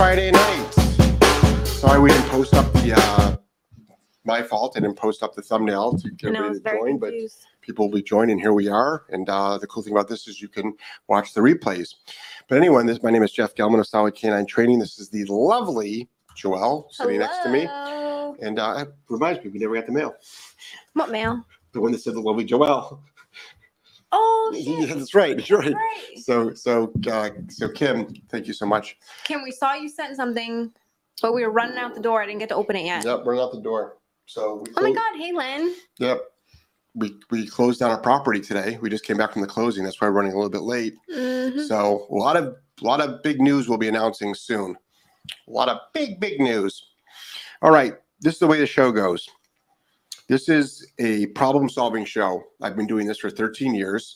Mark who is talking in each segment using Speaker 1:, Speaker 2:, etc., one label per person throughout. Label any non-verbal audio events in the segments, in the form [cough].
Speaker 1: Friday night. Sorry we didn't post up the, uh, my fault. I didn't post up the thumbnail to get everybody to join, but people will be joining. Here we are. And uh, the cool thing about this is you can watch the replays. But anyway, this, my name is Jeff Gelman of Solid Canine Training. This is the lovely Joelle sitting next to me. And uh, it reminds me, we never got the mail.
Speaker 2: What mail?
Speaker 1: The one that said the lovely Joelle.
Speaker 2: Oh,
Speaker 1: Yeah, that's right. That's right.
Speaker 2: Right.
Speaker 1: So, so, uh, so Kim, thank you so much.
Speaker 2: Kim, we saw you sent something, but we were running out the door. I didn't get to open it yet.
Speaker 1: Yep, we're out the door. So, we
Speaker 2: Oh my God. Hey, Lynn.
Speaker 1: Yep. We, we closed down our property today. We just came back from the closing. That's why we're running a little bit late.
Speaker 2: Mhm.
Speaker 1: So a lot of a lot of big news we'll be announcing soon. A lot of big big news. All right, this is the way the show goes. This is a problem solving show. I've been doing this for 13 years.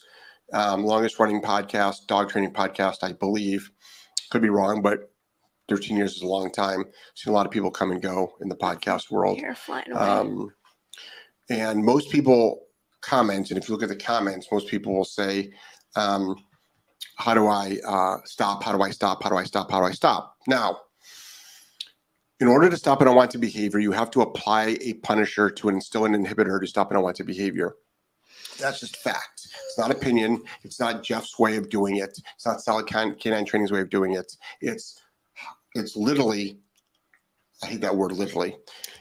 Speaker 1: Um, longest running podcast, dog training podcast, I believe. Could be wrong, but 13 years is a long time. Seen a lot of people come and go in the podcast world.
Speaker 2: You're flying away.
Speaker 1: Um, and most people comment, and if you look at the comments, most people will say, um, How do I uh, stop? How do I stop? How do I stop? How do I stop? Now, in order to stop an unwanted behavior, you have to apply a punisher to instill an inhibitor to stop an unwanted behavior. That's just fact. It's not opinion. It's not Jeff's way of doing it. It's not solid can- canine training's way of doing it. It's it's literally, I hate that word literally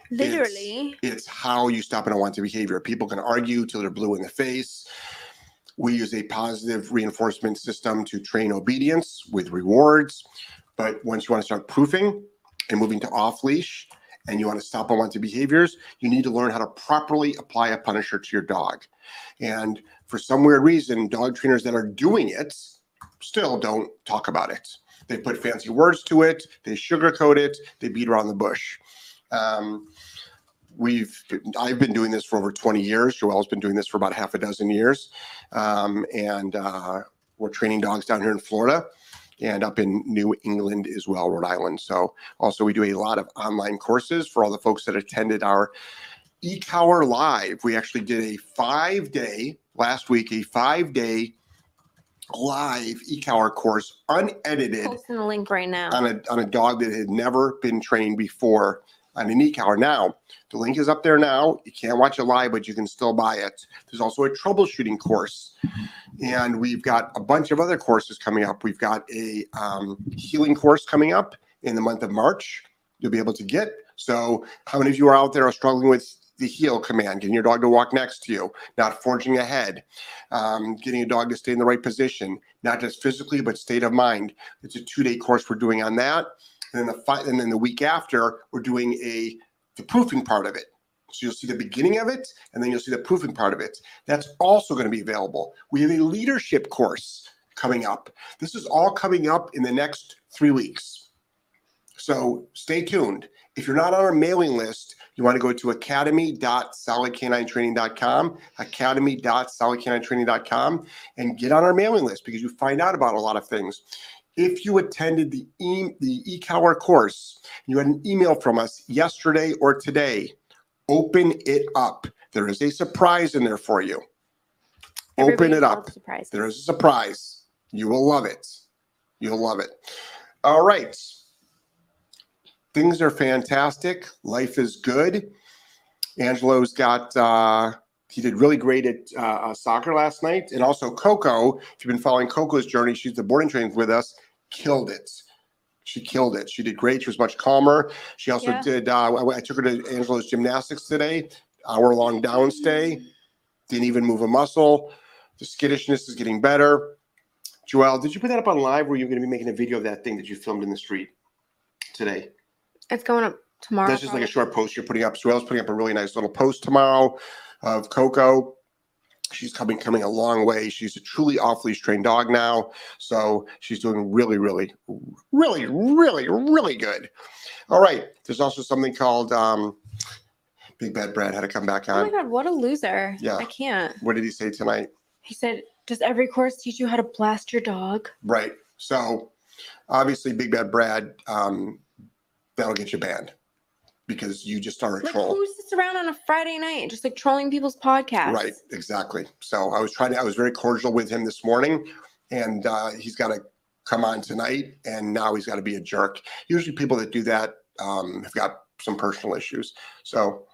Speaker 2: Literally.
Speaker 1: it's how you stop an unwanted behavior. People can argue till they're blue in the face. We use a positive reinforcement system to train obedience with rewards. But once you want to start proofing and moving to off leash and you want to stop unwanted behaviors, you need to learn how to properly apply a punisher to your dog. And for some weird reason, dog trainers that are doing it still don't talk about it. They put fancy words to it, they sugarcoat it, they beat around the bush. Um, we've I've been doing this for over 20 years. Joelle's been doing this for about half a dozen years, um, and uh, we're training dogs down here in Florida and up in New England as well, Rhode Island. So also we do a lot of online courses for all the folks that attended our eCollar Live. We actually did a five day last week, a five day live eCollar course, unedited
Speaker 2: Posting the link right now.
Speaker 1: on a on a dog that had never been trained before on an e-collar. Now, the link is up there now. You can't watch it live, but you can still buy it. There's also a troubleshooting course, and we've got a bunch of other courses coming up. We've got a um, heeling course coming up in the month of March. You'll be able to get. So, how many of you are out there are struggling with the heel command, getting your dog to walk next to you, not forging ahead, um, getting a dog to stay in the right position, not just physically but state of mind? It's a two-day course we're doing on that. And then the fi- and then the week after, we're doing a the proofing part of it. So you'll see the beginning of it, and then you'll see the proofing part of it. That's also going to be available. We have a leadership course coming up. This is all coming up in the next three weeks. So stay tuned. If you're not on our mailing list, you want to go to academy.solidcaninetraining.com, academy.solidcaninetraining.com, and get on our mailing list because you find out about a lot of things if you attended the e the eCollar course, you had an email from us yesterday or today, open it up. There is a surprise in there for you. open it up.
Speaker 2: surprises.
Speaker 1: There is a surprise. You will love it. You'll love it. All right. Things are fantastic. Life is good. Angelo's got uh he did really great at uh, uh, soccer last night, and also Coco. If you've been following Coco's journey, she's the boarding trains with us. Killed it. She killed it. She did great. She was much calmer. She also
Speaker 2: Yeah.
Speaker 1: did. Uh, I, I took her to Angelo's gymnastics today. Hour long downstay. Didn't even move a muscle. The skittishness is getting better. Joelle, did you put that up on live? Were you going to be making a video of that thing that you filmed in the street today?
Speaker 2: It's going up tomorrow.
Speaker 1: That's just like a short post you're putting up. Joelle's putting up a really nice little post tomorrow of Coco. She's coming coming a long way. She's a truly off leash trained dog now, so she's doing really, really, really, really, really good. All right. There's also something called um, Big Bad Brad had to come back on.
Speaker 2: Oh my god, what a loser.
Speaker 1: Yeah.
Speaker 2: I can't.
Speaker 1: What did he say tonight?
Speaker 2: He said, Does every course teach you how to blast your dog?
Speaker 1: Right. So obviously, Big Bad Brad, um, that'll get you banned because you just are a
Speaker 2: Like
Speaker 1: troll.
Speaker 2: who sits around on a Friday night just like trolling people's podcasts?
Speaker 1: Right, exactly. So I was trying to, I was very cordial with him this morning, and uh, he's got to come on tonight, and now he's got to be a jerk. Usually, people that do that um, have got some personal issues. So,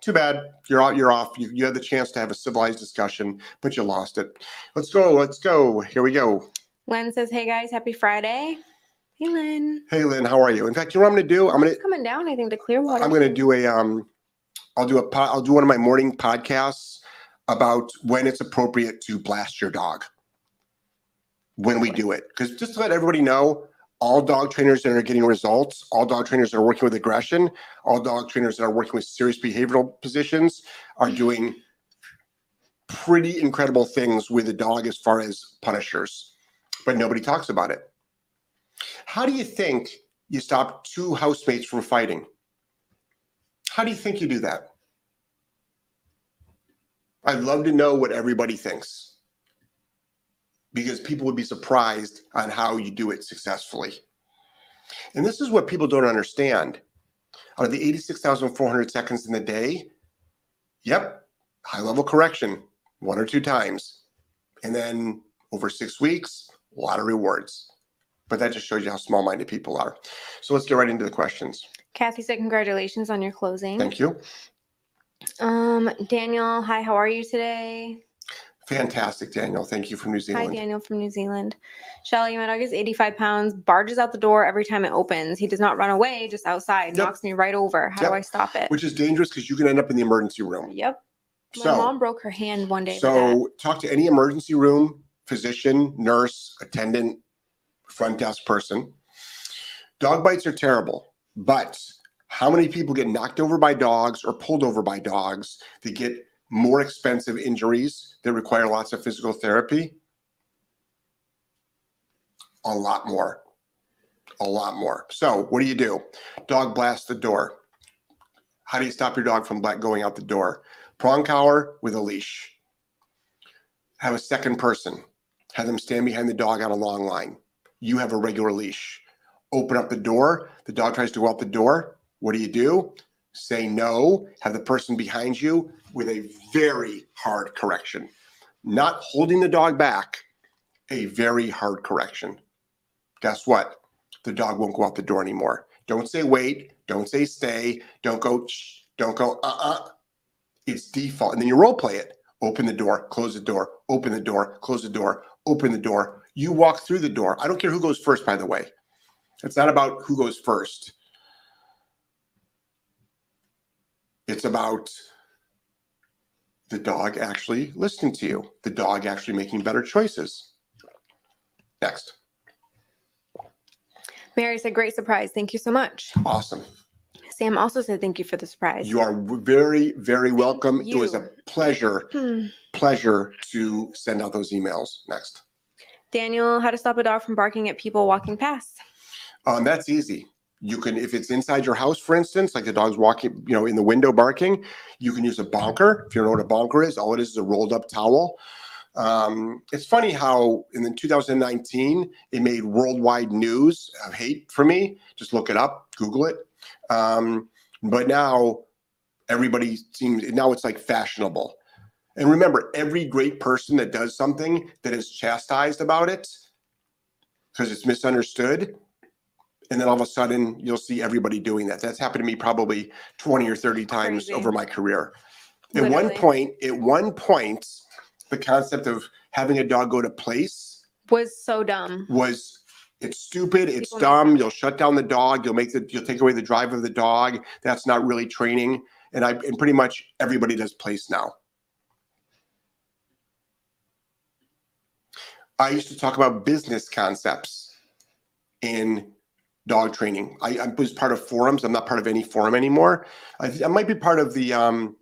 Speaker 1: too bad. You're out. You're off. You, you had the chance to have a civilized discussion, but you lost it. Let's go. Let's go. Here we go.
Speaker 2: Len says, "Hey guys, happy Friday." Hey Len,
Speaker 1: Hey, Lynn, how are you? In fact, you know what I'm going to do? I'm going to
Speaker 2: It's coming down. I think to Clearwater.
Speaker 1: I'm going to do a um, I'll do a po- I'll do one of my morning podcasts about when it's appropriate to blast your dog when we do it. Because just to let everybody know, all dog trainers that are getting results, all dog trainers that are working with aggression, all dog trainers that are working with serious behavioral positions are doing pretty incredible things with the dog as far as punishers, but nobody talks about it. How do you think you stop two housemates from fighting? How do you think you do that? I'd love to know what everybody thinks because people would be surprised on how you do it successfully. And this is what people don't understand. Out of the 86,400 seconds in the day, yep, high level correction one or two times. And then over six weeks, a lot of rewards. But that just shows you how small minded people are. So let's get right into the questions.
Speaker 2: Kathy said, "Congratulations on your closing."
Speaker 1: Thank you.
Speaker 2: Um, Daniel, hi. How are you today?
Speaker 1: Fantastic, Daniel. Thank you from New Zealand.
Speaker 2: Hi, Daniel from New Zealand. Shelly, my dog is 85 pounds, barges out the door every time it opens. He does not run away, just outside,
Speaker 1: Yep.
Speaker 2: knocks me right over. How
Speaker 1: Yep.
Speaker 2: do I stop it?
Speaker 1: Which is dangerous because you can end up in the emergency room.
Speaker 2: Yep. My
Speaker 1: So,
Speaker 2: mom broke her hand one day.
Speaker 1: so talk to any emergency room physician, nurse, attendant, front desk person. Dog bites are terrible, but how many people get knocked over by dogs or pulled over by dogs that get more expensive injuries that require lots of physical therapy? A lot more. A lot more. So, what do you do? Dog blasts the door. How do you stop your dog from going out the door? Prong collar with a leash. Have a second person. Have them stand behind the dog on a long line. You have a regular leash. Open up the door. The dog tries to go out the door. What do you do? Say no. Have the person behind you with a very hard correction. Not holding the dog back, a very hard correction. Guess what? The dog won't go out the door anymore. Don't say wait. Don't say stay. Don't go, shh. Don't go, uh uh it's default. And then you role play it. Open the door, close the door, open the door, close the door, open the door. You walk through the door. I don't care who goes first, by the way. It's not about who goes first. It's about the dog actually listening to you, the dog actually making better choices. Next.
Speaker 2: Mary said, "Great surprise. Thank you so much."
Speaker 1: Awesome.
Speaker 2: Sam also said, "Thank you for the surprise."
Speaker 1: You are very, very welcome. It was a pleasure,
Speaker 2: Hmm.
Speaker 1: pleasure to send out those emails. Next.
Speaker 2: Daniel, how to stop a dog from barking at people walking past?
Speaker 1: Um, that's easy. You can, if it's inside your house, for instance, like the dog's walking, you know, in the window barking, you can use a bonker. If you don't know what a bonker is, all it is is a rolled up towel. Um, it's funny how in the 2019 it made worldwide news of hate for me. Just look it up, Google it. Um, but now everybody seems now it's like fashionable. And remember, every great person that does something that is chastised about it because it's misunderstood, and then all of a sudden you'll see everybody doing that. That's happened to me probably 20 or 30 times
Speaker 2: Crazy.
Speaker 1: over my career. At one point, at one point, the concept of having a dog go to place
Speaker 2: Was so dumb.
Speaker 1: was it's stupid, it's
Speaker 2: People
Speaker 1: dumb. You'll shut down the dog, you'll make the you'll take away the drive of the dog. That's not really training. And I and pretty much everybody does place now. I used to talk about business concepts in dog training. I, I was part of forums. I'm not part of any forum anymore. I, I might be part of the um,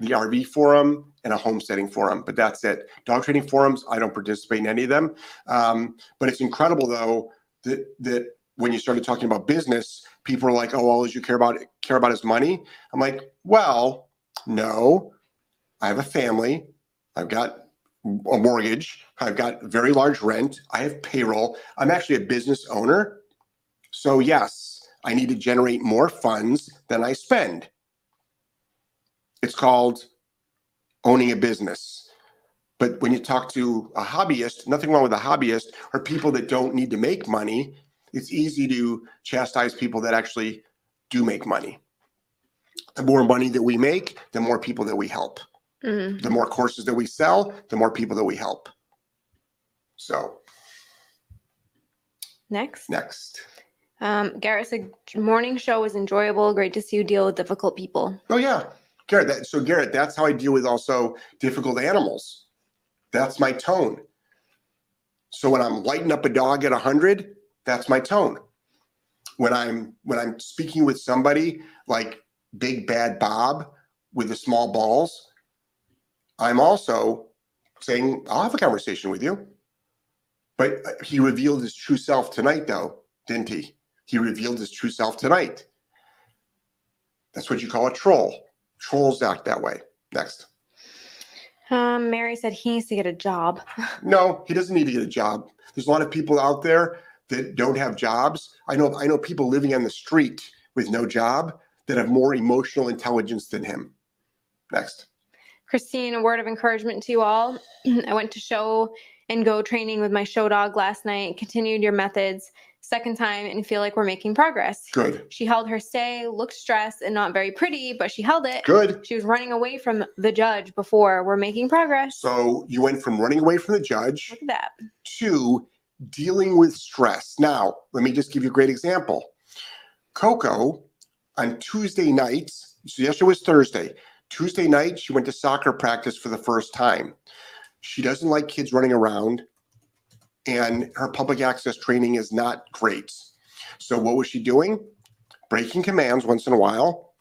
Speaker 1: the RV forum and a homesteading forum, but that's it. Dog training forums, I don't participate in any of them. Um, but it's incredible though that that when you started talking about business, people are like, "Oh, all you care about care about is money." I'm like, "Well, no. I have a family. I've got a mortgage. I've got very large rent. I have payroll. I'm actually a business owner. So, yes, I need to generate more funds than I spend. It's called owning a business. But when you talk to a hobbyist, nothing wrong with a hobbyist or people that don't need to make money. It's easy to chastise people that actually do make money. The more money that we make, the more people that we help.
Speaker 2: Mhm.
Speaker 1: The more courses that we sell, the more people that we help. So
Speaker 2: Next.
Speaker 1: next.
Speaker 2: Um, Garrett said, morning show was enjoyable. Great to see you deal with difficult people.
Speaker 1: Oh yeah, Garrett. That, so Garrett, that's how I deal with also difficult animals. That's my tone. So when I'm lighting up a dog at hundred, that's my tone. When I'm when I'm speaking with somebody like Big Bad Bob with the small balls, I'm also saying I'll have a conversation with you. But uh, he revealed his true self tonight, though, didn't he? He revealed his true self tonight. That's what you call a troll. Trolls act that way. Next.
Speaker 2: Um, Mary said he needs to get a job. [laughs]
Speaker 1: No, he doesn't need to get a job. There's a lot of people out there that don't have jobs. I know I know people living on the street with no job that have more emotional intelligence than him. Next.
Speaker 2: Christine, a word of encouragement to you all. [clears throat] I went to show and go training with my show dog last night. Continued your methods second time and feel like we're making progress.
Speaker 1: Good.
Speaker 2: She held her stay, looked stressed and not very pretty, but she held it.
Speaker 1: Good.
Speaker 2: She was running away from the judge before. We're making progress.
Speaker 1: So you went from running away from the judge
Speaker 2: Look at that.
Speaker 1: to dealing with stress. Now, let me just give you a great example. Coco on Tuesday nights, so yesterday was Thursday. Tuesday night, she went to soccer practice for the first time. She doesn't like kids running around, and her public access training is not great. So, what was she doing? Breaking commands once in a while,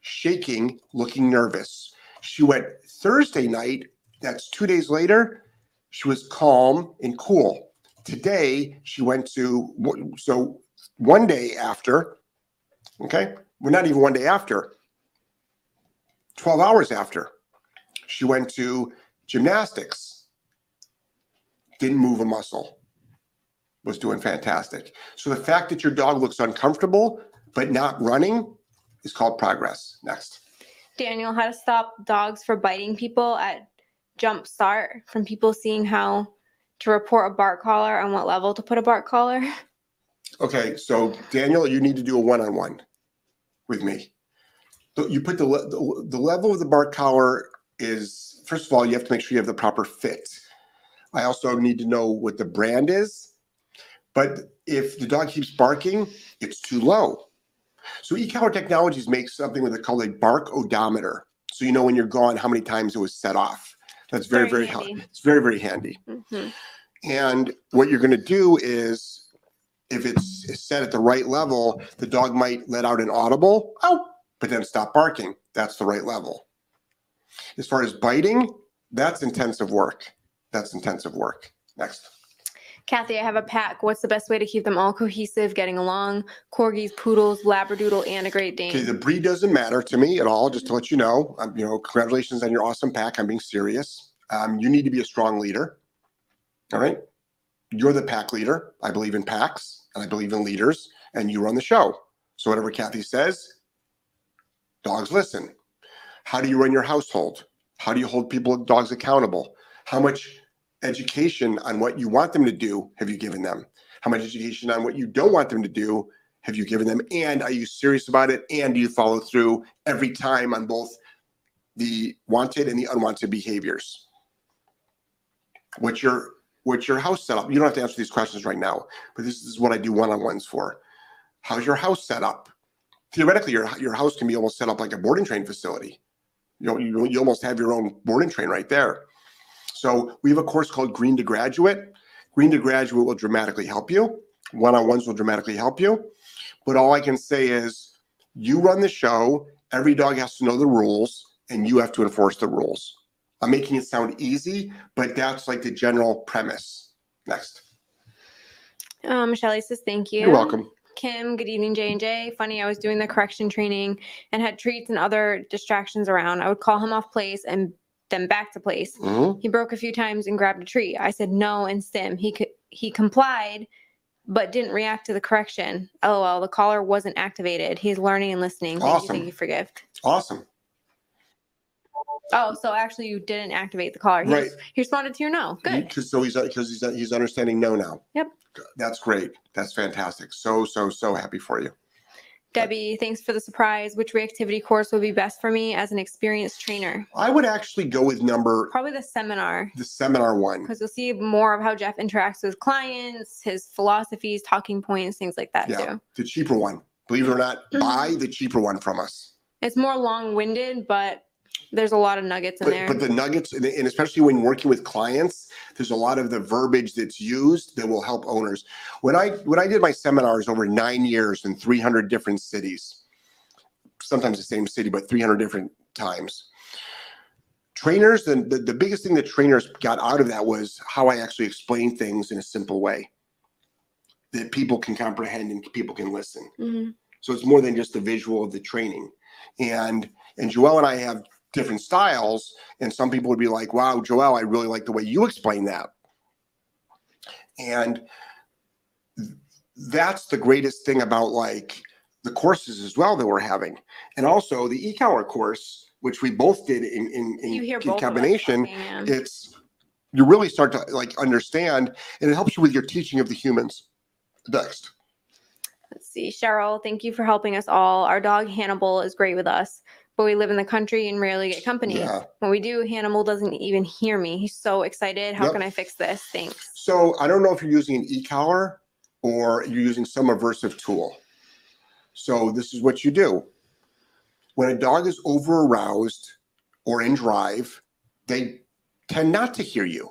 Speaker 1: shaking, looking nervous. She went Thursday night, that's two days later, she was calm and cool. Today, she went to, so one day after, okay, we're not even one day after, 12 hours after, she went to gymnastics, didn't move a muscle, was doing fantastic. So the fact that your dog looks uncomfortable but not running is called progress. Next.
Speaker 2: Daniel, how to stop dogs for biting people at Jump Start from people seeing how to report a bark collar and what level to put a bark collar.
Speaker 1: Okay, so Daniel, you need to do a one-on-one with me. So You put the, the the level of the bark collar is, first of all, you have to make sure you have the proper fit. I also need to know what the brand is. But if the dog keeps barking, it's too low. So eCollar Technologies makes something with a called a bark odometer. So you know when you're gone how many times it was set off. That's very,
Speaker 2: Very
Speaker 1: very,
Speaker 2: handy.
Speaker 1: It's very, very handy.
Speaker 2: Mhm.
Speaker 1: And what you're going to do is, if it's it's set at the right level, the dog might let out an audible, oh, but then stop barking. That's the right level. As far as biting, that's intensive work. That's intensive work. Next.
Speaker 2: Kathy, I have a pack. What's the best way to keep them all cohesive, getting along? Corgis, poodles, labradoodle, and a Great Dane.
Speaker 1: Okay, the breed doesn't matter to me at all. Just to let you know, um, you know, congratulations on your awesome pack. I'm being serious. Um, you need to be a strong leader. All right, you're the pack leader. I believe in packs and I believe in leaders, and you run the show. So whatever Kathy says, dogs listen. How do you run your household? How do you hold people, dogs accountable? How much education on what you want them to do have you given them? How much education on what you don't want them to do have you given them? And are you serious about it? And do you follow through every time on both the wanted and the unwanted behaviors? What's your what's your house set up? You don't have to answer these questions right now, but this is what I do one-on-ones for. How's your house set up? Theoretically, your your house can be almost set up like a boarding train facility. You know, you, you almost have your own boarding train right there. So we have a course called Green to Graduate. Green to Graduate will dramatically help you. One-on-ones will dramatically help you. But all I can say is you run the show, every dog has to know the rules, and you have to enforce the rules. I'm making it sound easy, but that's like the general premise. Next.
Speaker 2: Um, Shelly says thank you.
Speaker 1: You're welcome.
Speaker 2: Kim, good evening, J and J. Funny, I was doing the correction training and had treats and other distractions around. I would call him off place and then back to place.
Speaker 1: Mhm.
Speaker 2: He broke a few times and grabbed a treat. I said no and sim. He could he complied, but didn't react to the correction. LOL, the collar wasn't activated. He's learning and listening. Thank you, thank you for gift.
Speaker 1: Awesome.
Speaker 2: Oh, so actually you didn't activate the collar. He,
Speaker 1: Right.
Speaker 2: he responded to your no. Good.
Speaker 1: So he's because he's he's understanding no now.
Speaker 2: Yep.
Speaker 1: That's great. That's fantastic. So so so happy for you.
Speaker 2: Debbie, thanks for the surprise. Which reactivity course would be best for me as an experienced trainer?
Speaker 1: I would actually go with number
Speaker 2: Probably the seminar
Speaker 1: the seminar one.
Speaker 2: because you'll see more of how Jeff interacts with clients, his philosophies, talking points, things like that
Speaker 1: Yeah.
Speaker 2: too.
Speaker 1: The cheaper one. Believe it or not,
Speaker 2: Mhm.
Speaker 1: buy the cheaper one from us.
Speaker 2: It's more long-winded, but there's a lot of nuggets in
Speaker 1: But,
Speaker 2: there.
Speaker 1: but the nuggets, and especially when working with clients, there's a lot of the verbiage that's used that will help owners. When I when I did my seminars over nine years in 300 different cities, sometimes the same city, but 300 different times. Trainers, and the, the biggest thing that trainers got out of that was how I actually explain things in a simple way that people can comprehend and people can listen.
Speaker 2: Mhm.
Speaker 1: So it's more than just the visual of the training. And and Joelle and I have different styles, and some people would be like, "Wow, Joelle, I really like the way you explain that." And that's the greatest thing about like the courses as well that we're having, and also the e-collar course, which we both did in in, in, in
Speaker 2: both of us
Speaker 1: combination.
Speaker 2: talking, yeah.
Speaker 1: It's you really start to like understand, and it helps you with your teaching of the humans. Next.
Speaker 2: Let's see. Cheryl, thank you for helping us all. Our dog Hannibal is great with us, but we live in the country and rarely get company.
Speaker 1: Yeah.
Speaker 2: When we do, Hannibal doesn't even hear me. He's so excited. How
Speaker 1: Yep.
Speaker 2: can I fix this? Thanks.
Speaker 1: So I don't know if you're using an e-collar or you're using some aversive tool. So this is what you do. When a dog is over aroused or in drive, they tend not to hear you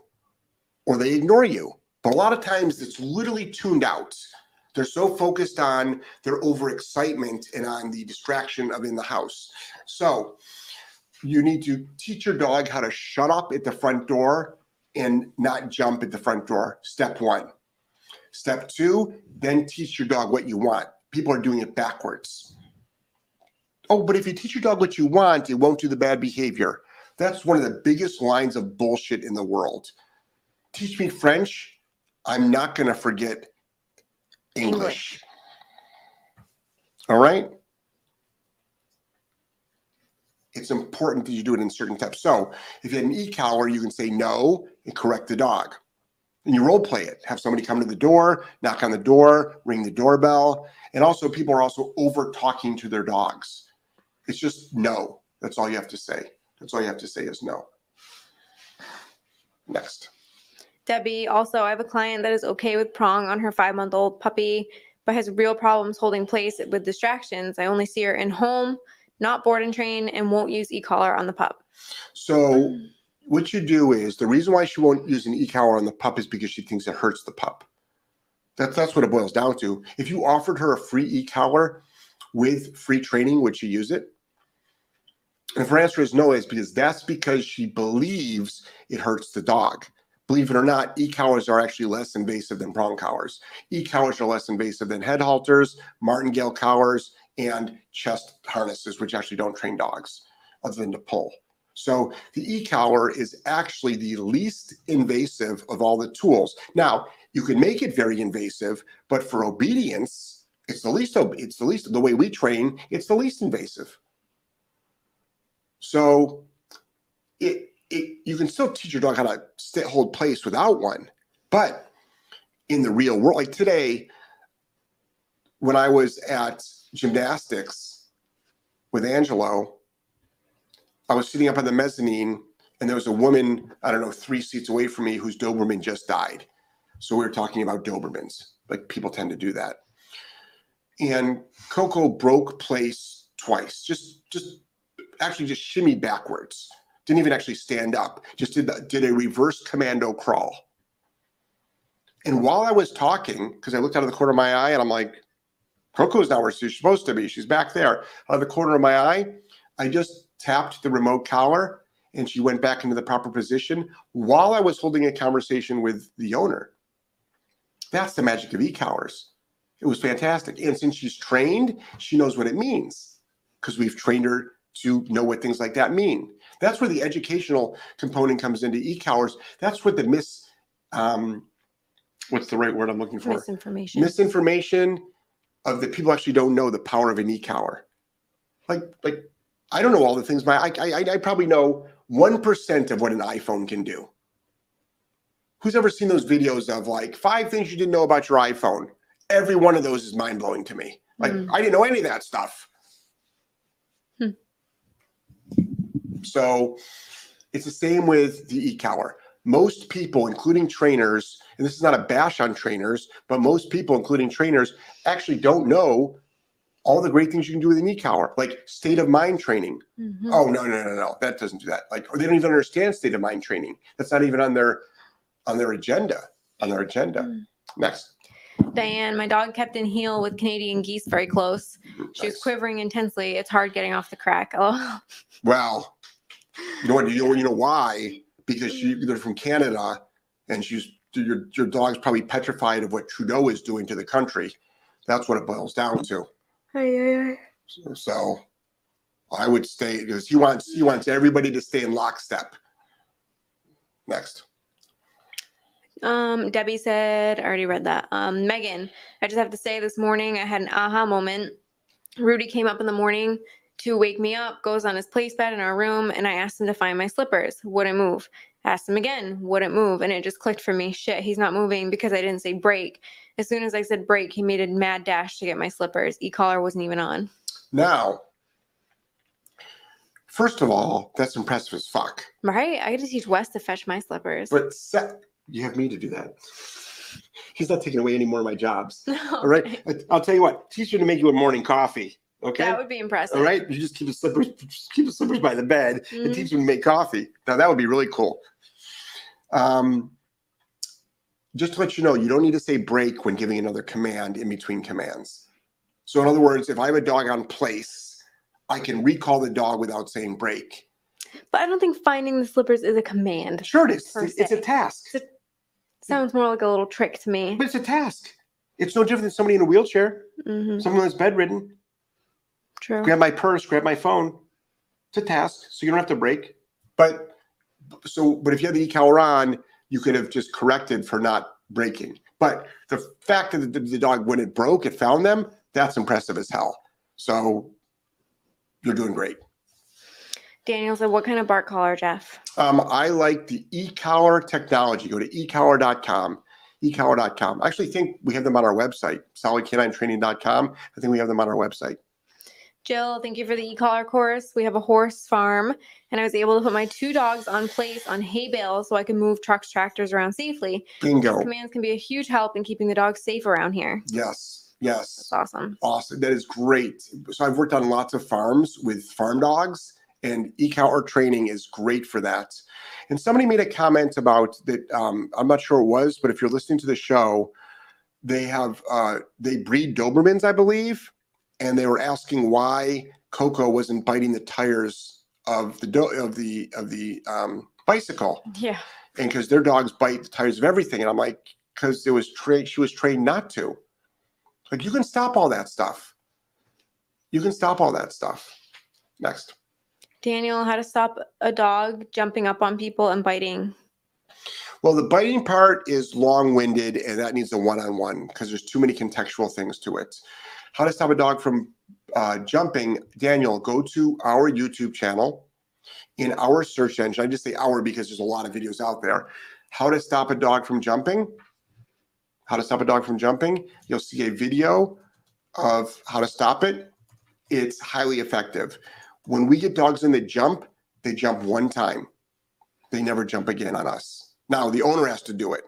Speaker 1: or they ignore you. But a lot of times it's literally tuned out. They're so focused on their overexcitement and on the distraction of in the house. So you need to teach your dog how to shut up at the front door and not jump at the front door. Step one. Step two, then teach your dog what you want. People are doing it backwards. Oh, but if you teach your dog what you want, it won't do the bad behavior. That's one of the biggest lines of bullshit in the world. Teach me French, I'm not going to forget English.
Speaker 2: English.
Speaker 1: All right? It's important that you do it in certain steps. So if you had an e-collar, you can say no and correct the dog. And you role play it. Have somebody come to the door, knock on the door, ring the doorbell. And also people are also over talking to their dogs. It's just no. That's all you have to say. That's all you have to say is no. Next.
Speaker 2: Debbie, also, I have a client that is okay with prong on her five month old puppy, but has real problems holding place with distractions. I only see her in home, not board and train, and won't use e collar on the pup.
Speaker 1: So what you do is the reason why she won't use an e-collar on the pup is because she thinks it hurts the pup. That's that's what it boils down to. If you offered her a free e-collar with free training, would she use it? And if her answer is no, it's because that's because she believes it hurts the dog. Believe it or not, e-collars are actually less invasive than prong collars. E-collars are less invasive than head halters, martingale collars, and chest harnesses, which actually don't train dogs other than to pull. So the e-collar is actually the least invasive of all the tools. Now, you can make it very invasive, but for obedience, it's the least it's the least the way we train, it's the least invasive. So it it you can still teach your dog how to sit, hold place without one, but in the real world, like today, when I was at gymnastics with Angelo, I was sitting up on the mezzanine and there was a woman, I don't know, three seats away from me whose Doberman just died. So we were talking about Dobermans, like people tend to do that. And Coco broke place twice, just, just actually just shimmied backwards. Didn't even actually stand up, just did, the, did a reverse commando crawl. And while I was talking, because I looked out of the corner of my eye and I'm like, Coco's not where she's supposed to be. She's back there. Out of the corner of my eye, I just tapped the remote collar and she went back into the proper position while I was holding a conversation with the owner. That's the magic of e-collars. It was fantastic. And since she's trained, she knows what it means because we've trained her to know what things like that mean. That's where the educational component comes into e-collars. That's what the miss, um, what's the right word I'm looking for?
Speaker 2: Misinformation.
Speaker 1: misinformation of the people actually don't know the power of an e-collar. Like, like I don't know all the things. My I I, I probably know one percent of what an iPhone can do. Who's ever seen those videos of like five things you didn't know about your iPhone? Every one of those is mind blowing to me. Like
Speaker 2: Mm.
Speaker 1: I didn't know any of that stuff.
Speaker 2: Hmm.
Speaker 1: So it's the same with the e-collar. Most people, including trainers, and this is not a bash on trainers, but most people, including trainers, actually don't know all the great things you can do with an e-collar, like state of mind training.
Speaker 2: Mhm.
Speaker 1: Oh no, no, no, no, that doesn't do that. Like, or they don't even understand state of mind training. That's not even on their on their agenda. On their agenda.
Speaker 2: Mm.
Speaker 1: Next.
Speaker 2: Diane, my dog kept in heel with Canadian geese very close. She was quivering intensely. It's hard getting off the crack. [laughs] Oh,
Speaker 1: Well, you know what? You know, you know why? Because she, they're from Canada, and she's your your dog's probably petrified of what Trudeau is doing to the country. That's what it boils down to. So, I would stay because he wants he wants everybody to stay in lockstep. Next.
Speaker 2: Um, Debbie said, I already read that. Um, Megan, I just have to say this morning I had an aha moment. Rudy came up in the morning to wake me up, goes on his place bed in our room, and I asked him to find my slippers. Wouldn't move. Asked him again, wouldn't move. And it just clicked for me. Shit, he's not moving because I didn't say break. As soon as I said break, he made a mad dash to get my slippers. E collar wasn't even on.
Speaker 1: Now, first of all, that's impressive as fuck.
Speaker 2: Right? I got to teach Wes to fetch my slippers.
Speaker 1: But se- you have me to do that. He's not taking away any more of my jobs. [laughs] All right. I'll tell you what. Teach you to make you a morning coffee. Okay.
Speaker 2: That would be impressive.
Speaker 1: All right. You just keep the slippers. Just keep the slippers by the bed and
Speaker 2: Mhm.
Speaker 1: teach them to make coffee. Now that would be really cool. Um, just to let you know, you don't need to say break when giving another command in between commands. So in other words, if I have a dog on place, I can recall the dog without saying break.
Speaker 2: But I don't think finding the slippers is a command.
Speaker 1: Sure, it is.
Speaker 2: Per
Speaker 1: It's a task.
Speaker 2: It's Sounds more like a little trick to me.
Speaker 1: But it's a task. It's no different than somebody in a wheelchair,
Speaker 2: hmm
Speaker 1: someone that's bedridden.
Speaker 2: True.
Speaker 1: Grab my purse, grab my phone. It's a task, so you don't have to break. But so, but if you had the e-collar on, you could have just corrected for not breaking. But the fact that the, the dog, when it broke, it found them. That's impressive as hell. So you're doing great.
Speaker 2: Daniel said, "What kind of bark collar, Jeff?"
Speaker 1: Um, I like the e-collar technology. Go to ecollar.com, ecollar.com. I actually think we have them on our website, solidk9training.com. I think we have them on our website.
Speaker 2: Jill, thank you for the e-collar course. We have a horse farm, and I was able to put my two dogs on place on hay bales so I can move trucks, tractors around safely.
Speaker 1: Bingo.
Speaker 2: Commands can be a huge help in keeping the dogs safe around here.
Speaker 1: Yes. Yes.
Speaker 2: That's awesome.
Speaker 1: Awesome. That is great. So I've worked on lots of farms with farm dogs, and e-collar training is great for that. And somebody made a comment about that. Um, I'm not sure it was, but if you're listening to the show, they have uh, they breed Dobermans, I believe, and they were asking why Coco wasn't biting the tires of the do- of the of the um, bicycle,
Speaker 2: Yeah.
Speaker 1: and because their dogs bite the tires of everything, and I'm like, because it was trained, she was trained not to. Like you can stop all that stuff. You can stop all that stuff. Next.
Speaker 2: Daniel, how to stop a dog jumping up on people and biting?
Speaker 1: Well, the biting part is long-winded, and that needs a one-on-one because there's too many contextual things to it. How to stop a dog from uh, jumping? Daniel, go to our YouTube channel. In our search engine, I just say our because there's a lot of videos out there. How to stop a dog from jumping? How to stop a dog from jumping? You'll see a video of how to stop it. It's highly effective. When we get dogs in the jump, they jump one time. They never jump again on us. Now the owner has to do it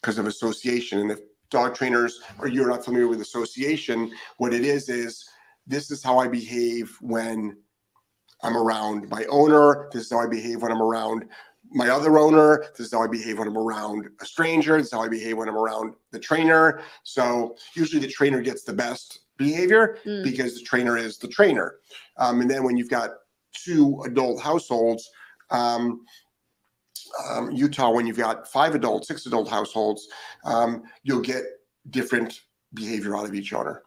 Speaker 1: because of association. And if dog trainers or you're not familiar with association, what it is is this is how I behave when I'm around my owner. This is how I behave when I'm around my other owner. This is how I behave when I'm around a stranger. This is how I behave when I'm around the trainer. So usually the trainer gets the best behavior
Speaker 2: Mm.
Speaker 1: because the trainer is the trainer. Um, and then when you've got two adult households, um, um, Utah, when you've got five adult, six adult households, um, you'll get different behavior out of each owner.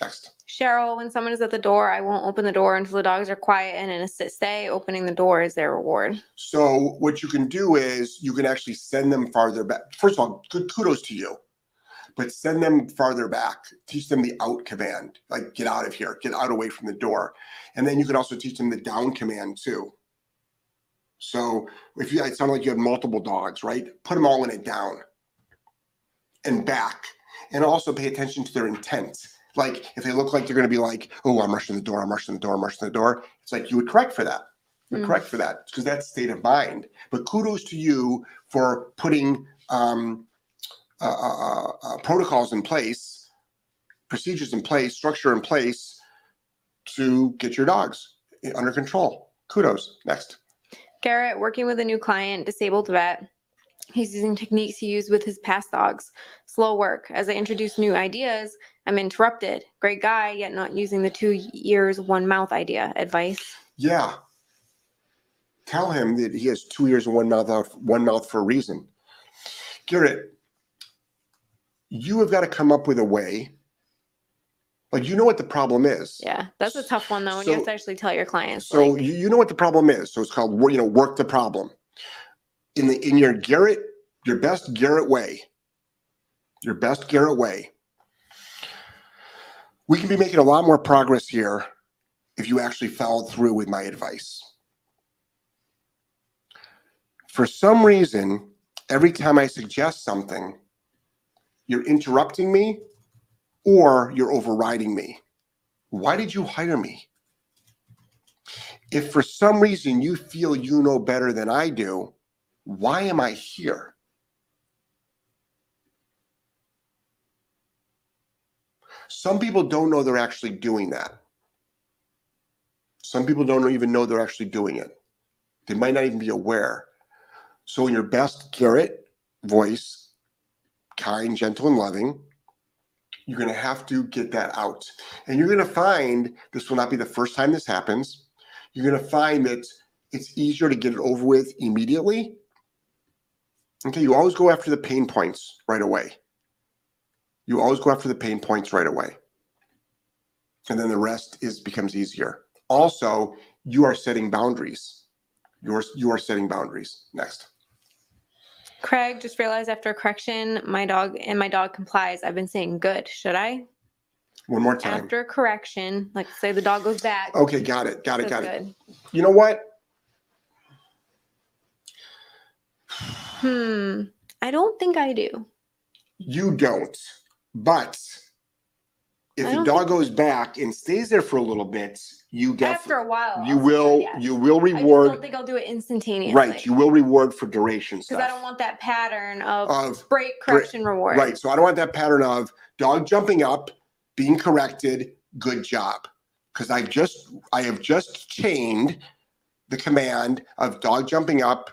Speaker 1: Next.
Speaker 2: Cheryl, when someone is at the door, I won't open the door until the dogs are quiet and in a sit stay. Opening the door is their reward.
Speaker 1: So what you can do is you can actually send them farther back. First of all, good kudos to you but send them farther back. Teach them the out command, like get out of here, get out away from the door. And then you can also teach them the down command too. So if you, it sounded like you had multiple dogs, right? Put them all in it down and back. And also pay attention to their intent. Like if they look like they're going to be like, oh, I'm rushing the door, I'm rushing the door, I'm rushing the door. It's like you would correct for that. You're
Speaker 2: Mm.
Speaker 1: correct for that because that's state of mind. But kudos to you for putting um, uh, uh, uh, protocols in place, procedures in place, structure in place to get your dogs under control. Kudos. Next.
Speaker 2: Garrett, working with a new client, disabled vet. He's using techniques he used with his past dogs. Slow work. As I introduce new ideas, I'm interrupted. Great guy, yet not using the two ears, one mouth idea. Advice.
Speaker 1: Yeah. Tell him that he has two ears and one mouth out, one mouth for a reason. Garrett, you have got to come up with a way. Like you know what the problem is.
Speaker 2: Yeah, that's a tough one though when you have to actually tell your clients.
Speaker 1: So
Speaker 2: like,
Speaker 1: you, you know what the problem is. So it's called you know work the problem. In the in your Garrett, your best Garrett way, your best Garrett way. We can be making a lot more progress here if you actually followed through with my advice. For some reason, every time I suggest something, you're interrupting me or you're overriding me. Why did you hire me? if for some reason you feel you know better than I do, why am I here? Some people don't know they're actually doing that. Some people don't even know they're actually doing it. They might not even be aware. So, in your best Garrett voice, kind, gentle, and loving, you're going to have to get that out. And you're going to find this will not be the first time this happens you're going to find that it's easier to get it over with immediately. Okay, you always go after the pain points right away. You always go after the pain points right away. And then the rest is becomes easier. Also, you are setting boundaries. You're you are setting boundaries. Next.
Speaker 2: Craig just realized after a correction, my dog and my dog complies. I've been saying good. Should I?
Speaker 1: One more time.
Speaker 2: After a correction, like say the dog goes back.
Speaker 1: Okay, got it. Got it. Got it.
Speaker 2: good.
Speaker 1: You know what?
Speaker 2: Hmm. I don't think I do.
Speaker 1: You don't. But if the dog goes back and stays there for a little bit, you
Speaker 2: get.
Speaker 1: After
Speaker 2: a while,
Speaker 1: you
Speaker 2: I'll say
Speaker 1: will
Speaker 2: yes.
Speaker 1: you will
Speaker 2: I just don't think I'll do it instantaneously.
Speaker 1: right you will reward for duration
Speaker 2: Because I don't
Speaker 1: stuff
Speaker 2: want that pattern of
Speaker 1: of
Speaker 2: break correction reward.
Speaker 1: right so i don't want that pattern of dog jumping up being corrected good job because i've just i have just chained the command of dog jumping up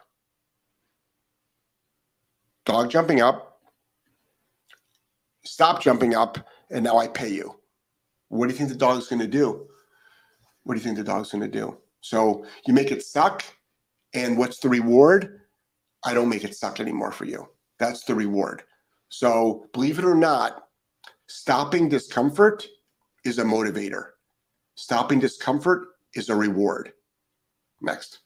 Speaker 1: dog jumping up stop jumping up and now i pay you. What do you think the dog's going to do? What do you think the dog's going to do? So you make it suck and what's the reward? I don't make it suck anymore for you. That's the reward. So believe it or not stopping discomfort is a motivator. Stopping discomfort is a reward. Next.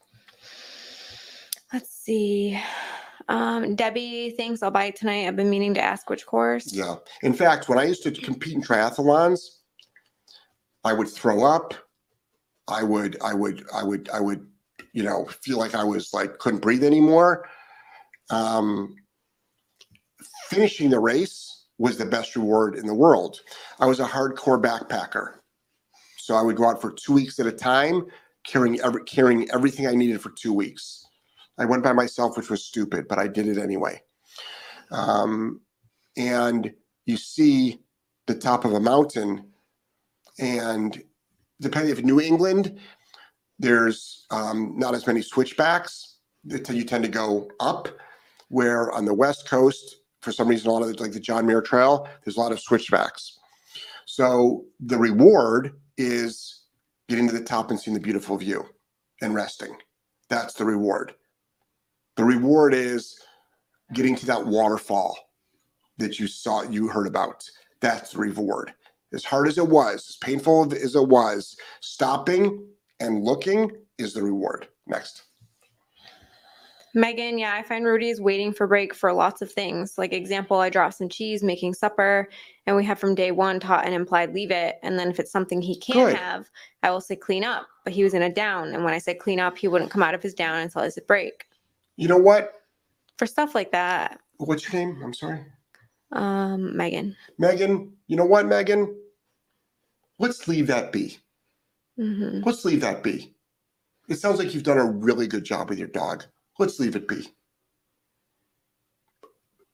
Speaker 2: Let's see. Um, Debbie thinks I'll buy it tonight. I've been meaning to ask which course.
Speaker 1: Yeah. In fact, when I used to compete in triathlons, I would throw up. I would, I would, I would, I would, you know, feel like I was like couldn't breathe anymore. Um, finishing the race was the best reward in the world. I was a hardcore backpacker, so I would go out for two weeks at a time, carrying every, carrying everything I needed for two weeks. I went by myself, which was stupid, but I did it anyway. Um, and you see the top of a mountain and depending if New England, there's um, not as many switchbacks. You tend to go up, where on the West Coast, for some reason, a lot of like the John Muir Trail, there's a lot of switchbacks. So the reward is getting to the top and seeing the beautiful view and resting. That's the reward. The reward is getting to that waterfall that you saw, you heard about. That's the reward. As hard as it was, as painful as it was, stopping and looking is the reward. Next.
Speaker 2: Megan, yeah, I find Rudy is waiting for break for lots of things. Like example, I drop some cheese making supper, and we have from day one taught an implied leave it. And then if it's something he can't
Speaker 1: Good.
Speaker 2: have, I will say clean up. But he was in a down, and when I said clean up, he wouldn't come out of his down until I said break.
Speaker 1: You know what?
Speaker 2: For stuff like that,
Speaker 1: What's your name? I'm sorry.
Speaker 2: um, Megan.
Speaker 1: Megan. You know what, Megan? Let's leave that be.
Speaker 2: hmm
Speaker 1: Let's leave that be. It sounds like you've done a really good job with your dog. Let's leave it be.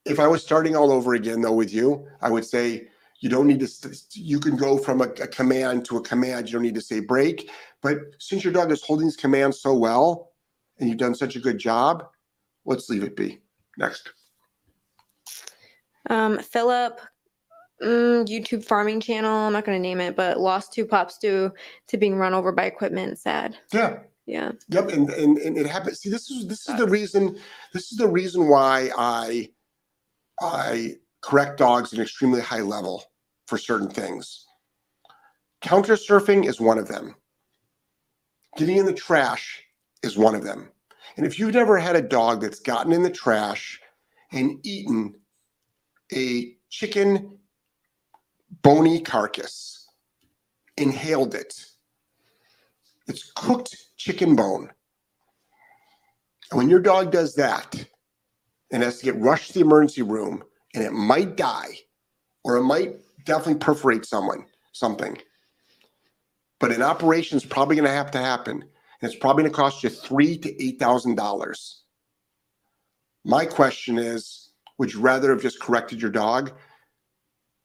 Speaker 1: If I was starting all over again, though, with you, I would say you don't need to, st- you can go from a, a command to a command. You don't need to say break. But since your dog is holding his command so well and you've done such a good job, let's leave it be. Next.
Speaker 2: Um, Philip, mm, YouTube farming channel. I'm not going to name it, but lost two pups due to being run over by equipment. Sad.
Speaker 1: Yeah.
Speaker 2: Yeah.
Speaker 1: Yep, and, and and it happens. See, this is this is the reason. This is the reason why I I correct dogs at an extremely high level for certain things. Counter surfing is one of them. Getting in the trash is one of them. And if you've never had a dog that's gotten in the trash and eaten a chicken bony carcass, inhaled it, it's cooked chicken bone. And when your dog does that and has to get rushed to the emergency room and it might die or it might definitely perforate someone, something. But an operation is probably going to have to happen. It's probably going to cost you three to eight thousand dollars. My question is, would you rather have just corrected your dog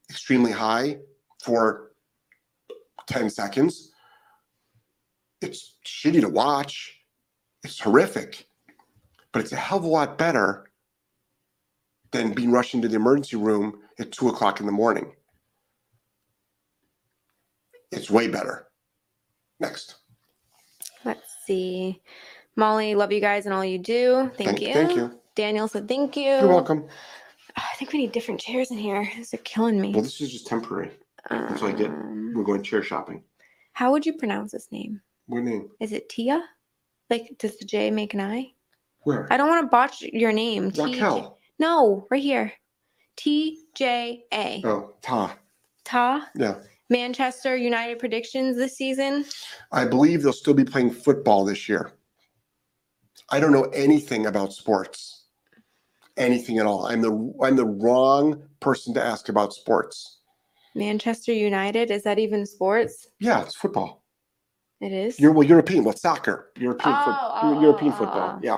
Speaker 1: extremely high for 10 seconds? It's shitty to watch. It's horrific, but it's a hell of a lot better than being rushed into the emergency room at two o'clock in the morning. It's way better. Next.
Speaker 2: Let's see. Molly, love you guys and all you do. Thank, you.
Speaker 1: Thank you.
Speaker 2: Daniel said thank you.
Speaker 1: You're welcome.
Speaker 2: I think we need different chairs in here. These are killing me.
Speaker 1: Well, this is just temporary. that's what I get.
Speaker 2: Um,
Speaker 1: We're going chair shopping.
Speaker 2: How would you pronounce this name?
Speaker 1: What name?
Speaker 2: Is it Tia? Like, does the J make an I?
Speaker 1: Where?
Speaker 2: I don't want to botch your name. T-
Speaker 1: Raquel.
Speaker 2: No, right here. T J A.
Speaker 1: Oh, Ta.
Speaker 2: Ta.
Speaker 1: Yeah.
Speaker 2: Manchester United predictions this season.
Speaker 1: I believe they'll still be playing football this year. I don't know anything about sports, anything at all. I'm the I'm the wrong person to ask about sports.
Speaker 2: Manchester United. Is that even sports?
Speaker 1: Yeah, it's football.
Speaker 2: It is.
Speaker 1: You're well, European. Well, soccer. European,
Speaker 2: Oh,
Speaker 1: foot,
Speaker 2: oh,
Speaker 1: European
Speaker 2: oh,
Speaker 1: football.
Speaker 2: oh.
Speaker 1: Yeah.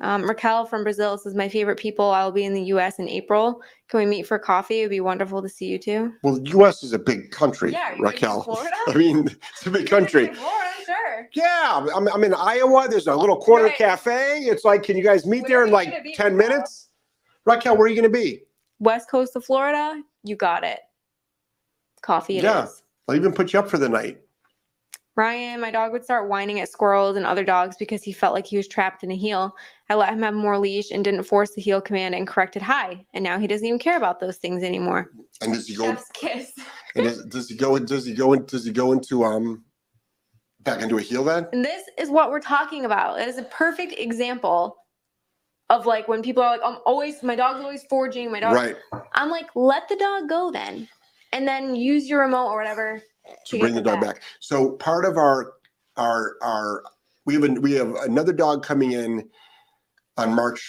Speaker 2: Um, Raquel from Brazil says, My favorite people. I'll be in the US in April. Can we meet for coffee? It would be wonderful to see you too.
Speaker 1: Well, the U.S. is a big country,
Speaker 2: Yeah, are you gonna be in
Speaker 1: Raquel. [laughs] I mean, it's a big country.
Speaker 2: Florida, sure.
Speaker 1: Yeah, I'm, I'm in Iowa. There's a little corner
Speaker 2: Right.
Speaker 1: cafe. It's like, can you guys meet there in
Speaker 2: Where are you
Speaker 1: like 10 minutes? Raquel, where are you going to be?
Speaker 2: West coast of Florida, you got it. Coffee it is.
Speaker 1: Yeah. I'll even put you up for the night.
Speaker 2: Ryan, my dog would start whining at squirrels and other dogs because he felt like he was trapped in a heel. I let him have more leash and didn't force the heel command and corrected high. And now he doesn't even care about those things anymore.
Speaker 1: And does he go?
Speaker 2: Chef's kiss. [laughs]
Speaker 1: And does, does he go? Does he go? Does he go into um back into a heel then?
Speaker 2: And this is what we're talking about. It is a perfect example of like when people are like, I'm always, my dog's always forging, my dog.
Speaker 1: Right.
Speaker 2: I'm like, let the dog go then. And then use your remote or whatever
Speaker 1: To
Speaker 2: get
Speaker 1: bring the dog back. So part of our our our we have an, we have another dog coming in on March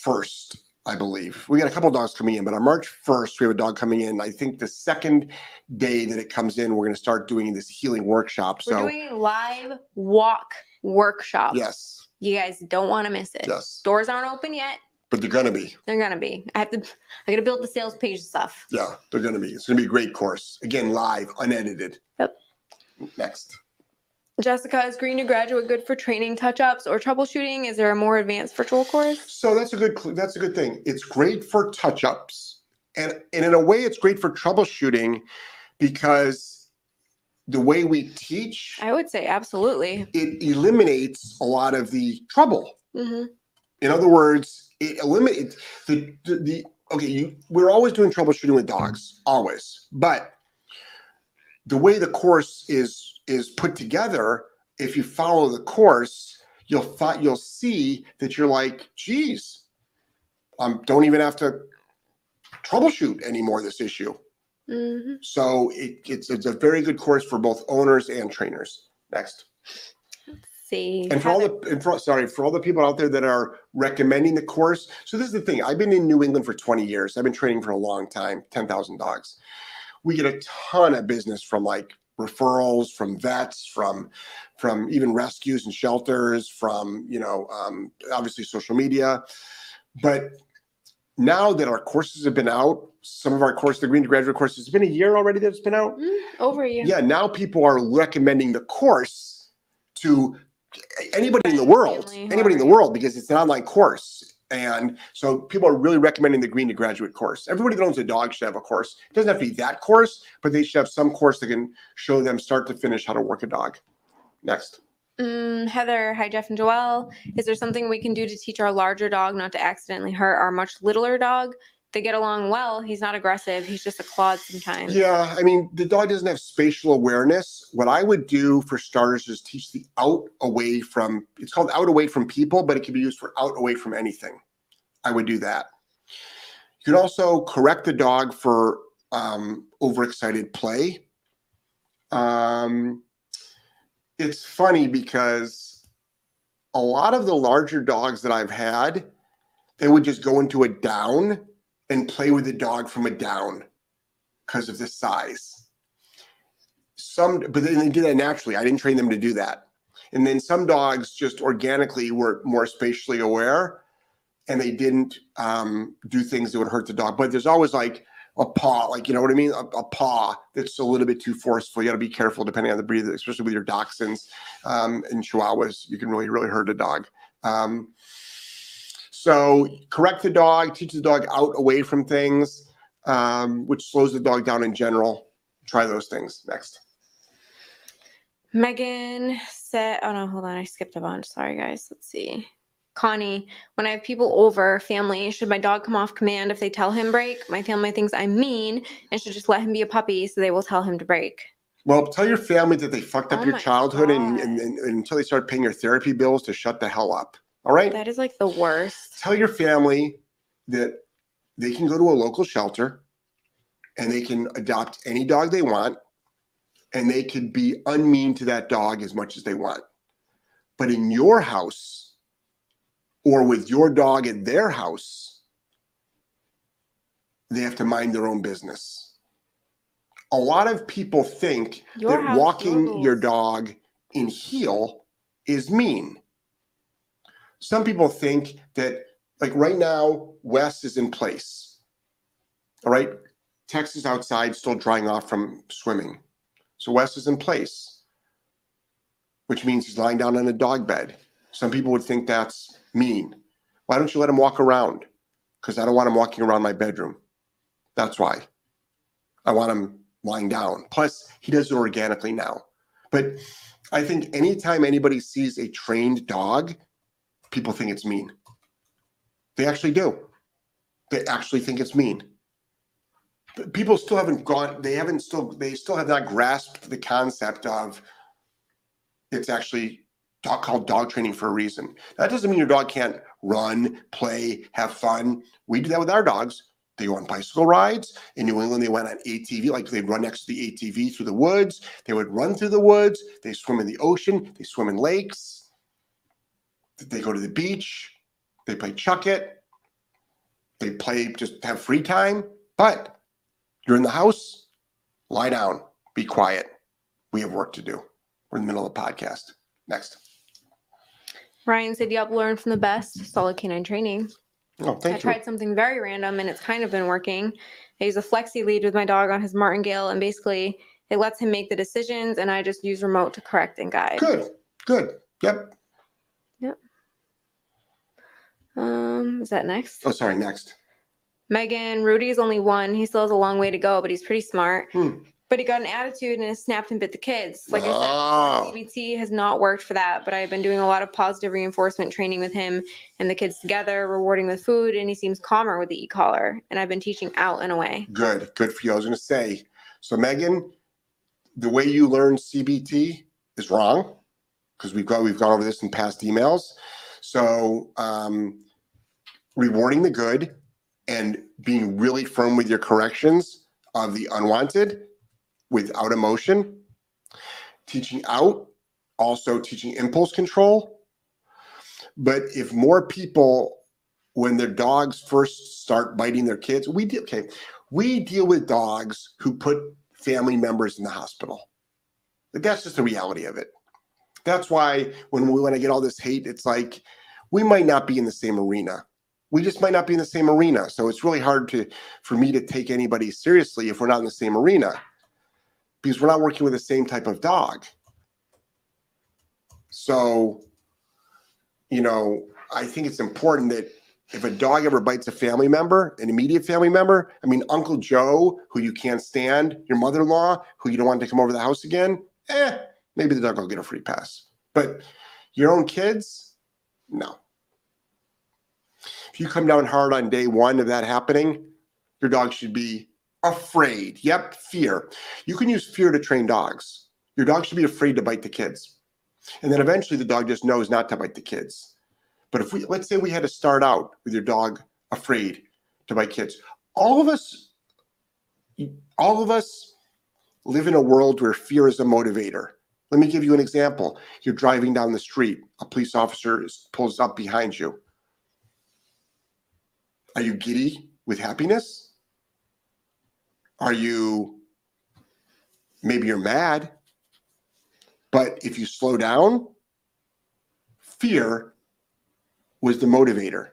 Speaker 1: first, I believe. We got a couple dogs coming in, but on March first we have a dog coming in. I think the second day that it comes in, we're going to start doing this heeling workshop.
Speaker 2: We're
Speaker 1: So
Speaker 2: doing live walk workshop.
Speaker 1: yes,
Speaker 2: You guys don't want to miss it.
Speaker 1: yes,
Speaker 2: Doors aren't open yet.
Speaker 1: but they're going to be.
Speaker 2: They're gonna be. I have to. I gotta build the sales page stuff.
Speaker 1: Yeah, they're going to be. It's going to be a great course. Again, live, unedited.
Speaker 2: Yep.
Speaker 1: Next.
Speaker 2: Jessica, is Green to Graduate good for training touch-ups or troubleshooting? Is there a more advanced virtual course?
Speaker 1: So that's a good cl- that's a good thing. It's great for touch-ups. And and in a way it's great for troubleshooting because the way we teach
Speaker 2: I would say absolutely.
Speaker 1: it eliminates a lot of the trouble.
Speaker 2: hmm
Speaker 1: In other words, it eliminates the, the the okay, you we're always doing troubleshooting with dogs, always. But the way the course is is put together, if you follow the course, you'll find you'll see that you're like, geez, um, don't even have to troubleshoot anymore this issue.
Speaker 2: Mhm.
Speaker 1: So it, it's it's a very good course for both owners and trainers. Next.
Speaker 2: See.
Speaker 1: And for all the, and for, sorry, for all the people out there that are recommending the course. So this is the thing. I've been in New England for 20 years. I've been training for a long time, 10,000 dogs. We get a ton of business from like referrals from vets, from, from even rescues and shelters, from, you know, um, obviously social media. But now that our courses have been out, some of our courses, the Green to Graduate courses, it's been a year already that it's been out
Speaker 2: Mm, over year.
Speaker 1: yeah now people are recommending the course to anybody in the world anybody in the world because it's an online course and so people are really recommending the green to graduate course everybody that owns a dog should have a course it doesn't have to be that course but they should have some course that can show them start to finish how to work a dog next
Speaker 2: Mm, Heather, hi Jeff and Joelle. Is there something we can do to teach our larger dog not to accidentally hurt our much littler dog? They get along well. He's not aggressive. He's just a clod sometimes.
Speaker 1: yeah i mean the dog doesn't have spatial awareness what i would do for starters is teach the out away from it's called out away from people but it can be used for out away from anything i would do that you can also correct the dog for um, overexcited play um, it's funny because a lot of the larger dogs that i've had they would just go into a down and play with the dog from a down because of the size. Some, but then they did that naturally. I didn't train them to do that. And then some dogs just organically were more spatially aware and they didn't um, do things that would hurt the dog. But there's always like a paw, like, you know what I mean? A, a paw that's a little bit too forceful. You got to be careful depending on the breed, especially with your dachshunds um, and chihuahuas. You can really, really hurt a dog. Um, so correct the dog, teach the dog out away from things, um, which slows the dog down in general. Try those things next.
Speaker 2: Megan said, oh no, hold on. I skipped a bunch. Sorry, guys. Let's see. Connie, when I have people over, family, should my dog come off command if they tell him break? My family thinks I'm mean and should just let him be a puppy so they will tell him to break.
Speaker 1: Well, tell your family that they fucked up
Speaker 2: Oh
Speaker 1: your childhood and, and, and until they start paying your therapy bills to shut the hell up. All right.
Speaker 2: That is like the worst.
Speaker 1: Tell your family that they can go to a local shelter and they can adopt any dog they want and they could be unmean to that dog as much as they want. But in your house or with your dog at their house, they have to mind their own business. A lot of people think
Speaker 2: Your
Speaker 1: that walking
Speaker 2: your
Speaker 1: your dog in heel is mean. Some people think that, like right now, Wes is in place. All right. Tex is outside, still drying off from swimming. So Wes is in place, which means he's lying down on a dog bed. Some people would think that's mean. Why don't you let him walk around? Because I don't want him walking around my bedroom. That's why. I want him lying down. Plus, he does it organically now. But I think anytime anybody sees a trained dog, people think it's mean. They actually do. They actually think it's mean. People still haven't gone, they haven't still, they still have not grasped the concept of it's actually dog called dog training for a reason. That doesn't mean your dog can't run, play, have fun. We do that with our dogs. They go on bicycle rides. In New England, they went on ATV, like they'd run next to the ATV through the woods. They would run through the woods. They swim in the ocean. They swim in lakes. They go to the beach. They play chuck it. They play, just have free time. But you're in the house, lie down, be quiet. We have work to do. We're in the middle of the podcast. Next.
Speaker 2: Ryan said, Yep, learn from the best. Solid canine training.
Speaker 1: Oh,
Speaker 2: I
Speaker 1: thank you.
Speaker 2: I tried something very random and it's kind of been working. I use a flexi lead with my dog on his martingale and basically it lets him make the decisions and I just use remote to correct and guide.
Speaker 1: Good, good. Yep.
Speaker 2: Um, is that next?
Speaker 1: Oh, sorry. Next.
Speaker 2: Megan, Rudy is only one. He still has a long way to go, but he's pretty smart.
Speaker 1: Hmm.
Speaker 2: But he got an attitude and snapped and bit the kids. Like
Speaker 1: Oh.
Speaker 2: I said, CBT has not worked for that, but I've been doing a lot of positive reinforcement training with him and the kids together, rewarding with food, and he seems calmer with the e-collar. And I've been teaching out in a way.
Speaker 1: Good, good for you. I was going to say, so Megan, the way you learn CBT is wrong. because we've got we've gone over this in past emails. So um, rewarding the good and being really firm with your corrections of the unwanted without emotion. Teaching out, also teaching impulse control. But if more people, when their dogs first start biting their kids, we deal okay, we deal with dogs who put family members in the hospital. That's just the reality of it. That's why when we want to get all this hate, it's like we might not be in the same arena. We just might not be in the same arena. So it's really hard to for me to take anybody seriously if we're not in the same arena because we're not working with the same type of dog. So, you know, I think it's important that if a dog ever bites a family member, an immediate family member, I mean, Uncle Joe, who you can't stand, your mother in law, who you don't want to come over the house again, eh, maybe the dog will get a free pass. But your own kids, no. If you come down hard on day one of that happening, your dog should be afraid. Yep, fear. You can use fear to train dogs. Your dog should be afraid to bite the kids. And then eventually the dog just knows not to bite the kids. But if we, let's say we had to start out with your dog afraid to bite kids, all of us, all of us live in a world where fear is a motivator. Let me give you an example. You're driving down the street, a police officer pulls up behind you. Are you giddy with happiness? Are you maybe you're mad? But if you slow down, fear was the motivator.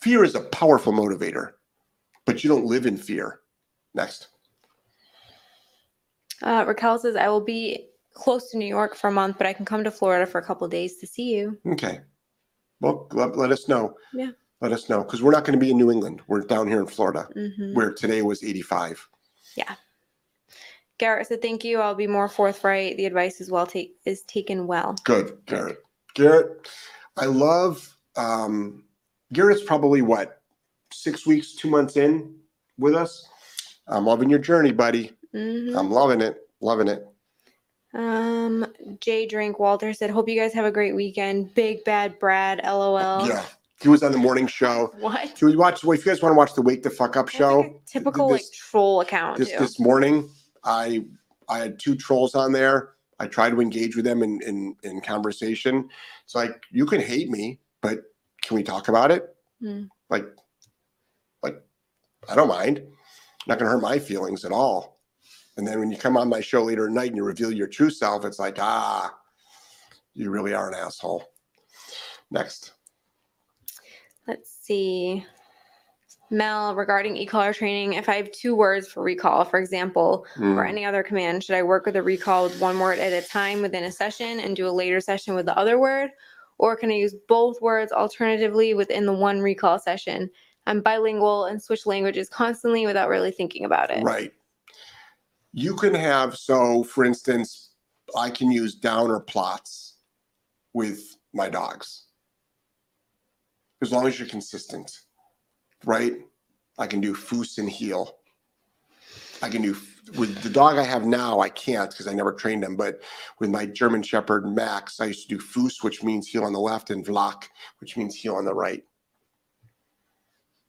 Speaker 1: Fear is a powerful motivator, but you don't live in fear. Next.
Speaker 2: Uh, Raquel says, I will be close to New York for a month, but I can come to Florida for a couple days to see you.
Speaker 1: Okay. Well, let, let us know.
Speaker 2: Yeah.
Speaker 1: Let us know because we're not going to be in New England. We're down here in Florida
Speaker 2: Mhm.
Speaker 1: where today was 85. Yeah.
Speaker 2: Garrett said, thank you. I'll be more forthright. The advice is well take is taken well.
Speaker 1: Good, Garrett. Garrett, I love um Garrett's probably what six weeks, two months in with us. I'm loving your journey, buddy.
Speaker 2: Mhm.
Speaker 1: I'm loving it. Loving it.
Speaker 2: Um, Jay Drink Walter said, hope you guys have a great weekend. Big bad Brad, lol.
Speaker 1: Yeah. He was on the morning show.
Speaker 2: What?
Speaker 1: Can we watch well, if you guys want to watch the Wake the Fuck Up
Speaker 2: That's
Speaker 1: show?
Speaker 2: like typical like troll account
Speaker 1: this this morning i i had two trolls on there i tried to engage with them in in, in conversation it's like you can hate me but can we talk about it
Speaker 2: Hmm.
Speaker 1: like like i don't mind not gonna hurt my feelings at all and then when you come on my show later at night and you reveal your true self it's like ah you really are an asshole next
Speaker 2: Let's see. Mel, regarding e-collar training, if I have two words for recall, for example,
Speaker 1: Hmm.
Speaker 2: or any other command, should I work with a recall with one word at a time within a session and do a later session with the other word? Or can I use both words alternatively within the one recall session? I'm bilingual and switch languages constantly without really thinking about it.
Speaker 1: Right. You can have, so for instance, I can use downer Platz with my dogs. As long as you're consistent, right? I can do foos and heel. I can do with the dog I have now, I can't because I never trained him. But with my German Shepherd Max, I used to do foos, which means heel on the left, and Vlach, which means heel on the right.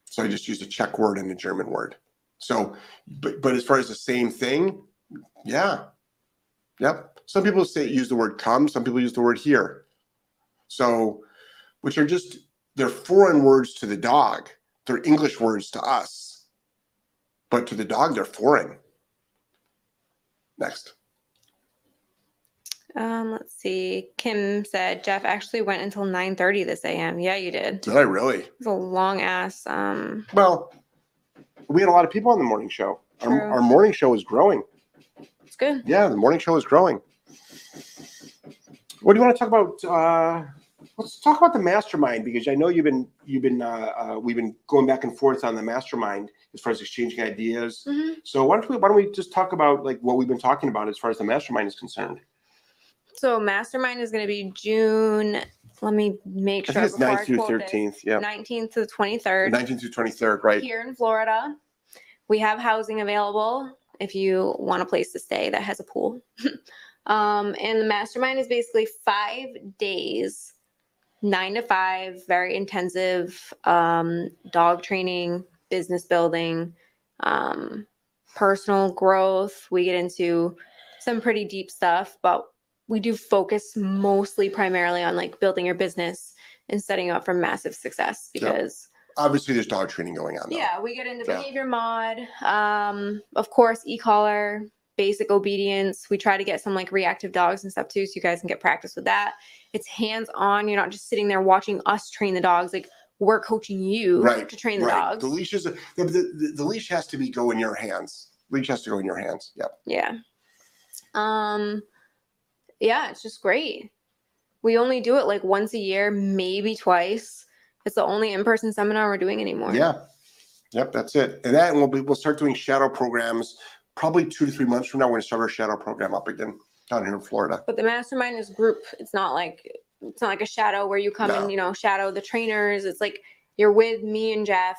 Speaker 1: So I just used a Czech word and a German word. So, but but as far as the same thing, yeah, yep. Some people say use the word come. Some people use the word here. So, which are just they're foreign words to the dog. They're English words to us, but to the dog they're foreign. Next.
Speaker 2: Um, let's see. Kim said Jeff actually went until 9:30 this AM. Yeah, you did.
Speaker 1: Did I really?
Speaker 2: It was a long ass. Um,
Speaker 1: Well, we had a lot of people on the morning show. Our, our morning show is growing.
Speaker 2: it's good.
Speaker 1: Yeah, the morning show is growing. What do you want to talk about? Uh, let's talk about the mastermind because I know you've been you've been uh, uh, we've been going back and forth on the mastermind as far as exchanging ideas.
Speaker 2: Mhm.
Speaker 1: So why don't we why don't we just talk about like what we've been talking about as far as the mastermind is concerned?
Speaker 2: So mastermind is going to be June. Let me make
Speaker 1: I
Speaker 2: sure.
Speaker 1: think it's 9th through 13th. Yeah,
Speaker 2: 19th to the 23rd
Speaker 1: 19th to 23rd. Right.
Speaker 2: here in Florida. We have housing available if you want a place to stay that has a pool. [laughs] Um, and the mastermind is basically five days, nine to five, very intensive um, dog training, business building, um, personal growth. We get into some pretty deep stuff, but we do focus mostly primarily on like building your business and setting up for massive success because
Speaker 1: Obviously, there's dog training going on. Though.
Speaker 2: yeah, we get into
Speaker 1: Yeah.
Speaker 2: behavior mod. Um, of course, e-collar, basic obedience. We try to get some like reactive dogs and stuff too, so you guys can get practice with that. It's hands-on. You're not just sitting there watching us train the dogs. Like we're coaching you
Speaker 1: Right,
Speaker 2: to train the
Speaker 1: right.
Speaker 2: dogs.
Speaker 1: The leash is the, the, the, the leash has to be go in your hands. Leash has to go in your hands. Yep.
Speaker 2: Yeah. Um, yeah, it's just great. We only do it like once a year, maybe twice. It's the only in-person seminar we're doing anymore.
Speaker 1: Yeah. Yep. That's it. And that and we'll be we'll start doing shadow programs probably two to three months from now. We're going to start our shadow program up again down here in Florida.
Speaker 2: But the mastermind is group. It's not like it's not like a shadow where you come
Speaker 1: No.
Speaker 2: and you know shadow the trainers. It's like you're with me and Jeff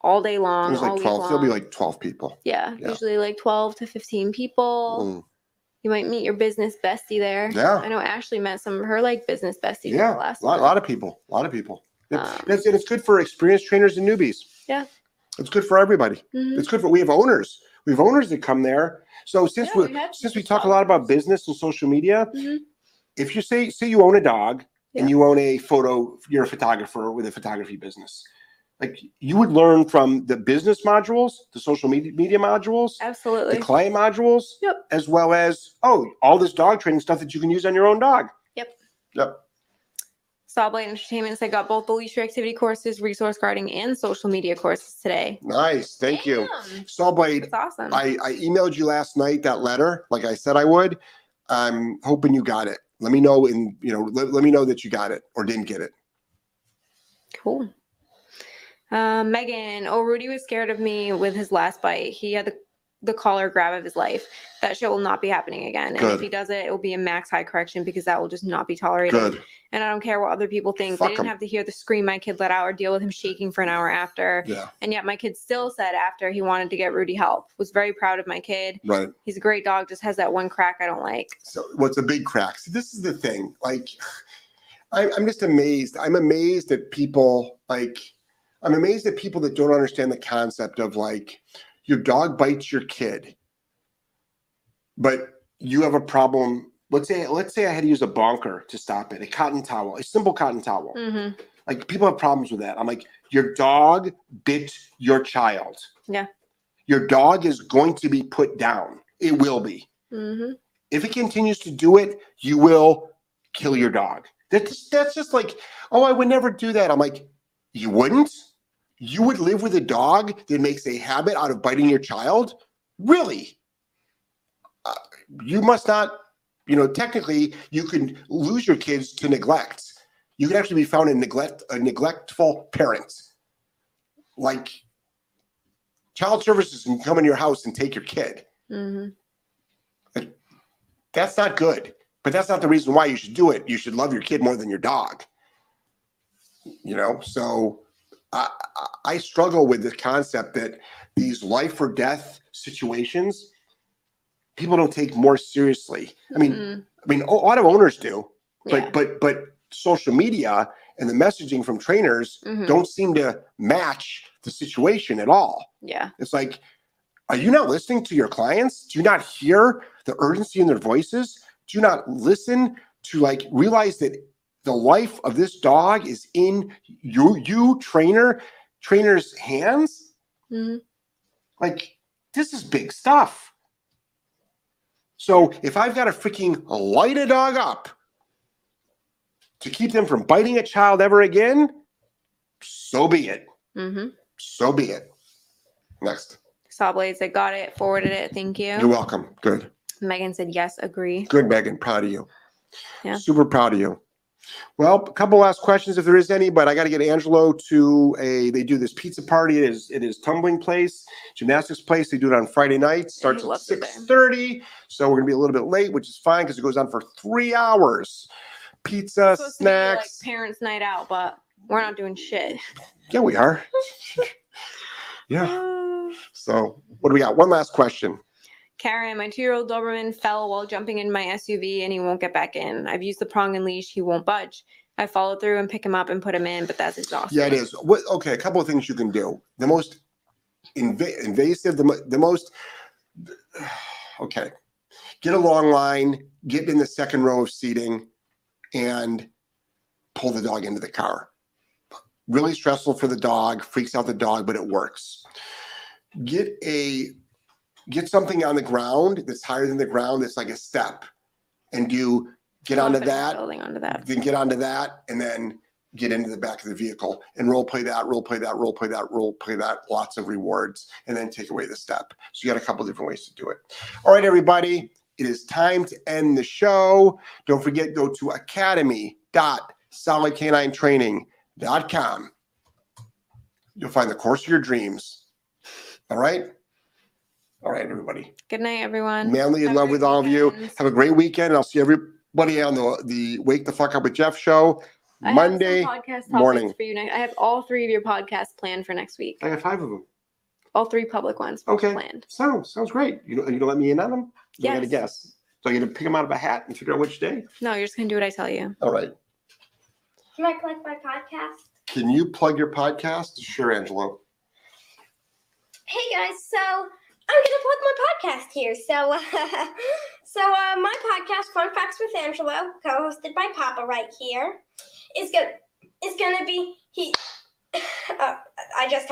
Speaker 2: all day long.
Speaker 1: There's like twelve. There'll be like twelve people.
Speaker 2: yeah,
Speaker 1: yeah.
Speaker 2: usually like twelve to fifteen people.
Speaker 1: Mm.
Speaker 2: You might meet your business bestie there.
Speaker 1: Yeah.
Speaker 2: I know Ashley met some of her like business besties.
Speaker 1: Yeah.
Speaker 2: the last
Speaker 1: A lot, lot of people. A lot of people.
Speaker 2: Um,
Speaker 1: and, it's, and it's good for experienced trainers and newbies.
Speaker 2: Yeah.
Speaker 1: It's good for everybody.
Speaker 2: Mhm.
Speaker 1: It's good for we have owners. We have owners that come there. So since
Speaker 2: Yeah,
Speaker 1: we since we talk a lot about business and social media,
Speaker 2: Mhm.
Speaker 1: if you say say you own a dog
Speaker 2: Yeah.
Speaker 1: and you own a photo, you're a photographer with a photography business. Like you would learn from the business modules, the social media media modules,
Speaker 2: Absolutely.
Speaker 1: the client modules,
Speaker 2: Yep.
Speaker 1: as well as oh, all this dog training stuff that you can use on your own dog.
Speaker 2: Yep.
Speaker 1: Yep.
Speaker 2: Sawblade Entertainment I got both the leash activity courses, resource guarding, and social media courses today.
Speaker 1: Nice. Thank you.
Speaker 2: Damn,
Speaker 1: Sawblade,
Speaker 2: That's awesome.
Speaker 1: I, I emailed you last night that letter, like I said I would. I'm hoping you got it. Let me know in, you know, let, let me know that you got it or didn't get it.
Speaker 2: Cool. Um, Megan, oh, Rudy was scared of me with his last bite. He had the, the collar grab of his life. That shit will not be happening again. And
Speaker 1: Good.
Speaker 2: if he does it, it will be a max high correction because that will just not be tolerated.
Speaker 1: Good.
Speaker 2: And I don't care what other people think.
Speaker 1: Fuck
Speaker 2: they didn't have to hear the scream my kid let out or deal with him shaking for an hour after.
Speaker 1: Yeah.
Speaker 2: And yet my kid still said after he wanted to get Rudy help. Was very proud of my kid.
Speaker 1: Right.
Speaker 2: He's a great dog, just has that one crack I don't like.
Speaker 1: So what's a big crack? So this is the thing. Like, I, I'm just amazed. I'm amazed at people. Like, I'm amazed at people that don't understand the concept of like, your dog bites your kid, but you have a problem. Let's say, let's say I had to use a bonker to stop it, a cotton towel, a simple cotton towel.
Speaker 2: hmm
Speaker 1: Like people have problems with that. I'm like, your dog bit your child.
Speaker 2: Yeah.
Speaker 1: Your dog is going to be put down. It will be.
Speaker 2: hmm
Speaker 1: If it continues to do it, you will kill your dog. That's that's just like, oh, I would never do that. I'm like, you wouldn't? You would live with a dog that makes a habit out of biting your child? Really? Uh, you must not, you know, technically you can lose your kids to neglect. You could actually be found a neglect a neglectful parent. Like child services can come in your house and take your kid.
Speaker 2: hmm
Speaker 1: That's not good. But that's not the reason why you should do it. You should love your kid more than your dog. You know, so I, I- struggle with the concept that these life or death situations, people don't take more seriously. I mean,
Speaker 2: Mm,
Speaker 1: I mean, a lot of owners do, but
Speaker 2: yeah.
Speaker 1: but but social media and the messaging from trainers
Speaker 2: Mhm.
Speaker 1: don't seem to match the situation at all.
Speaker 2: yeah.
Speaker 1: It's like, are you not listening to your clients? Do you not hear the urgency in their voices? Do you not listen to like realize that the life of this dog is in you, you trainer, trainer's hands?
Speaker 2: hmm
Speaker 1: Like, this is big stuff. So if I've got to freaking light a dog up to keep them from biting a child ever again, so be it.
Speaker 2: hmm
Speaker 1: So be it. Next.
Speaker 2: Saw Sawblades, I got it, forwarded it. Thank you.
Speaker 1: You're welcome. Good.
Speaker 2: Megan said yes, agree.
Speaker 1: Good, Megan. Proud of you.
Speaker 2: Yeah.
Speaker 1: Super proud of you. Well, a couple last questions if there is any, but I got to get Angelo to a. They do this pizza party. It is it is tumbling place, gymnastics place. They do it on Friday nights. Starts at six thirty. So we're gonna be a little bit late, which is fine because it goes on for three hours. Pizza,
Speaker 2: Supposed to be like
Speaker 1: snacks.
Speaker 2: parents' night out, but we're not doing shit.
Speaker 1: yeah, we are. [laughs] yeah. [sighs] So what do we got? One last question.
Speaker 2: Karen, my two-year-old Doberman fell while jumping in my SUV and he won't get back in. I've used the prong and leash, he won't budge. I follow through and pick him up and put him in, but that's exhausting.
Speaker 1: Yeah, it is. What, okay, a couple of things you can do. The most inva- invasive, the, the most, [sighs] okay. Get a long line, get in the second row of seating and pull the dog into the car. Really stressful for the dog, freaks out the dog, but it works. Get a, get something on the ground that's higher than the ground, that's like a step. And do, get onto that,
Speaker 2: Building onto that.
Speaker 1: then get onto that and then get into the back of the vehicle and role play that, role play that, role play that, role play that, lots of rewards, and then take away the step. So you got a couple different ways to do it. All right, everybody, it is time to end the show. Don't forget, go to academy.solidcaninetraining.com. You'll find the course of your dreams. All right? All right, everybody.
Speaker 2: Good night, everyone.
Speaker 1: Manly in
Speaker 2: Have
Speaker 1: love with all of you. Have a great weekend. I'll see everybody on the the Wake the Fuck Up with Jeff show
Speaker 2: I
Speaker 1: Monday.
Speaker 2: podcast
Speaker 1: morning.
Speaker 2: for you next. I have all three of your podcasts planned for next week.
Speaker 1: I got five of them.
Speaker 2: All three public ones
Speaker 1: Okay.
Speaker 2: planned.
Speaker 1: Sounds sounds great. You know, you gonna let me in on them? I gotta guess. So I gotta pick them out of a hat and figure out which day.
Speaker 2: No, you're just gonna do what I tell you.
Speaker 1: All right.
Speaker 3: Can I plug my podcast?
Speaker 1: Can you plug your podcast? Sure, Angelo.
Speaker 3: Hey guys, so I'm gonna plug my podcast here. So, uh, [laughs] so uh, my podcast, Fun Facts with Angelo, co-hosted by Papa right here, is gonna is gonna be he. [sighs] Uh, I just